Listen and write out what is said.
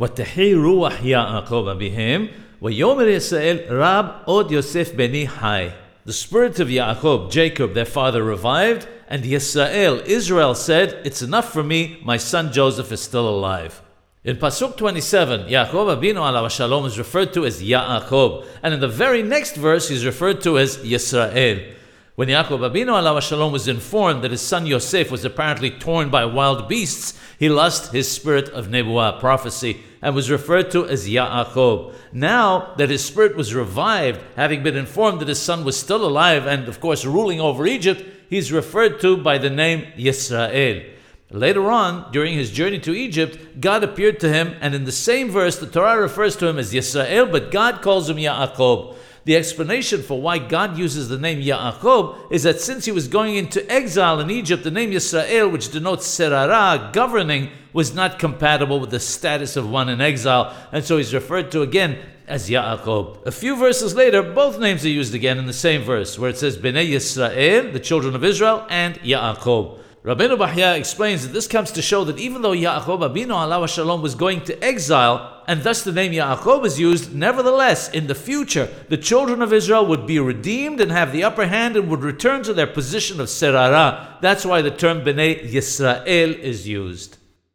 ותחי רוח יעקב אביהם, ויאמר ישראל, רב עוד יוסף בני חי. The spirit of Yaakov, Jacob, their father, revived, and Yisrael, Israel, said, It's enough for me, my son Joseph is still alive. In Pasuk 27, Yaakov Abinu alav shalom is referred to as Yaakov, and in the very next verse, he's referred to as Yisrael. When Yaakov Abinu alav shalom was informed that his son Yosef was apparently torn by wild beasts, he lost his spirit of nebuah, prophecy, and was referred to as Yaakov. Now that his spirit was revived, having been informed that his son was still alive and, of course, ruling over Egypt, he's referred to by the name Yisrael. Later on, during his journey to Egypt, God appeared to him, and in the same verse, the Torah refers to him as Yisrael, but God calls him Yaakov. The explanation for why God uses the name Yaakov is that since he was going into exile in Egypt, the name Yisrael, which denotes serara, governing, was not compatible with the status of one in exile, and so he's referred to again as Yaakov. A few verses later, both names are used again in the same verse, where it says Bnei Yisrael, the children of Israel, and Yaakov. Rabbeinu Bahya explains that this comes to show that even though Yaakov Abinu alav Shalom was going to exile, and thus the name Yaakov is used, nevertheless, in the future, the children of Israel would be redeemed and have the upper hand and would return to their position of Serara. That's why the term Bnei Yisrael is used.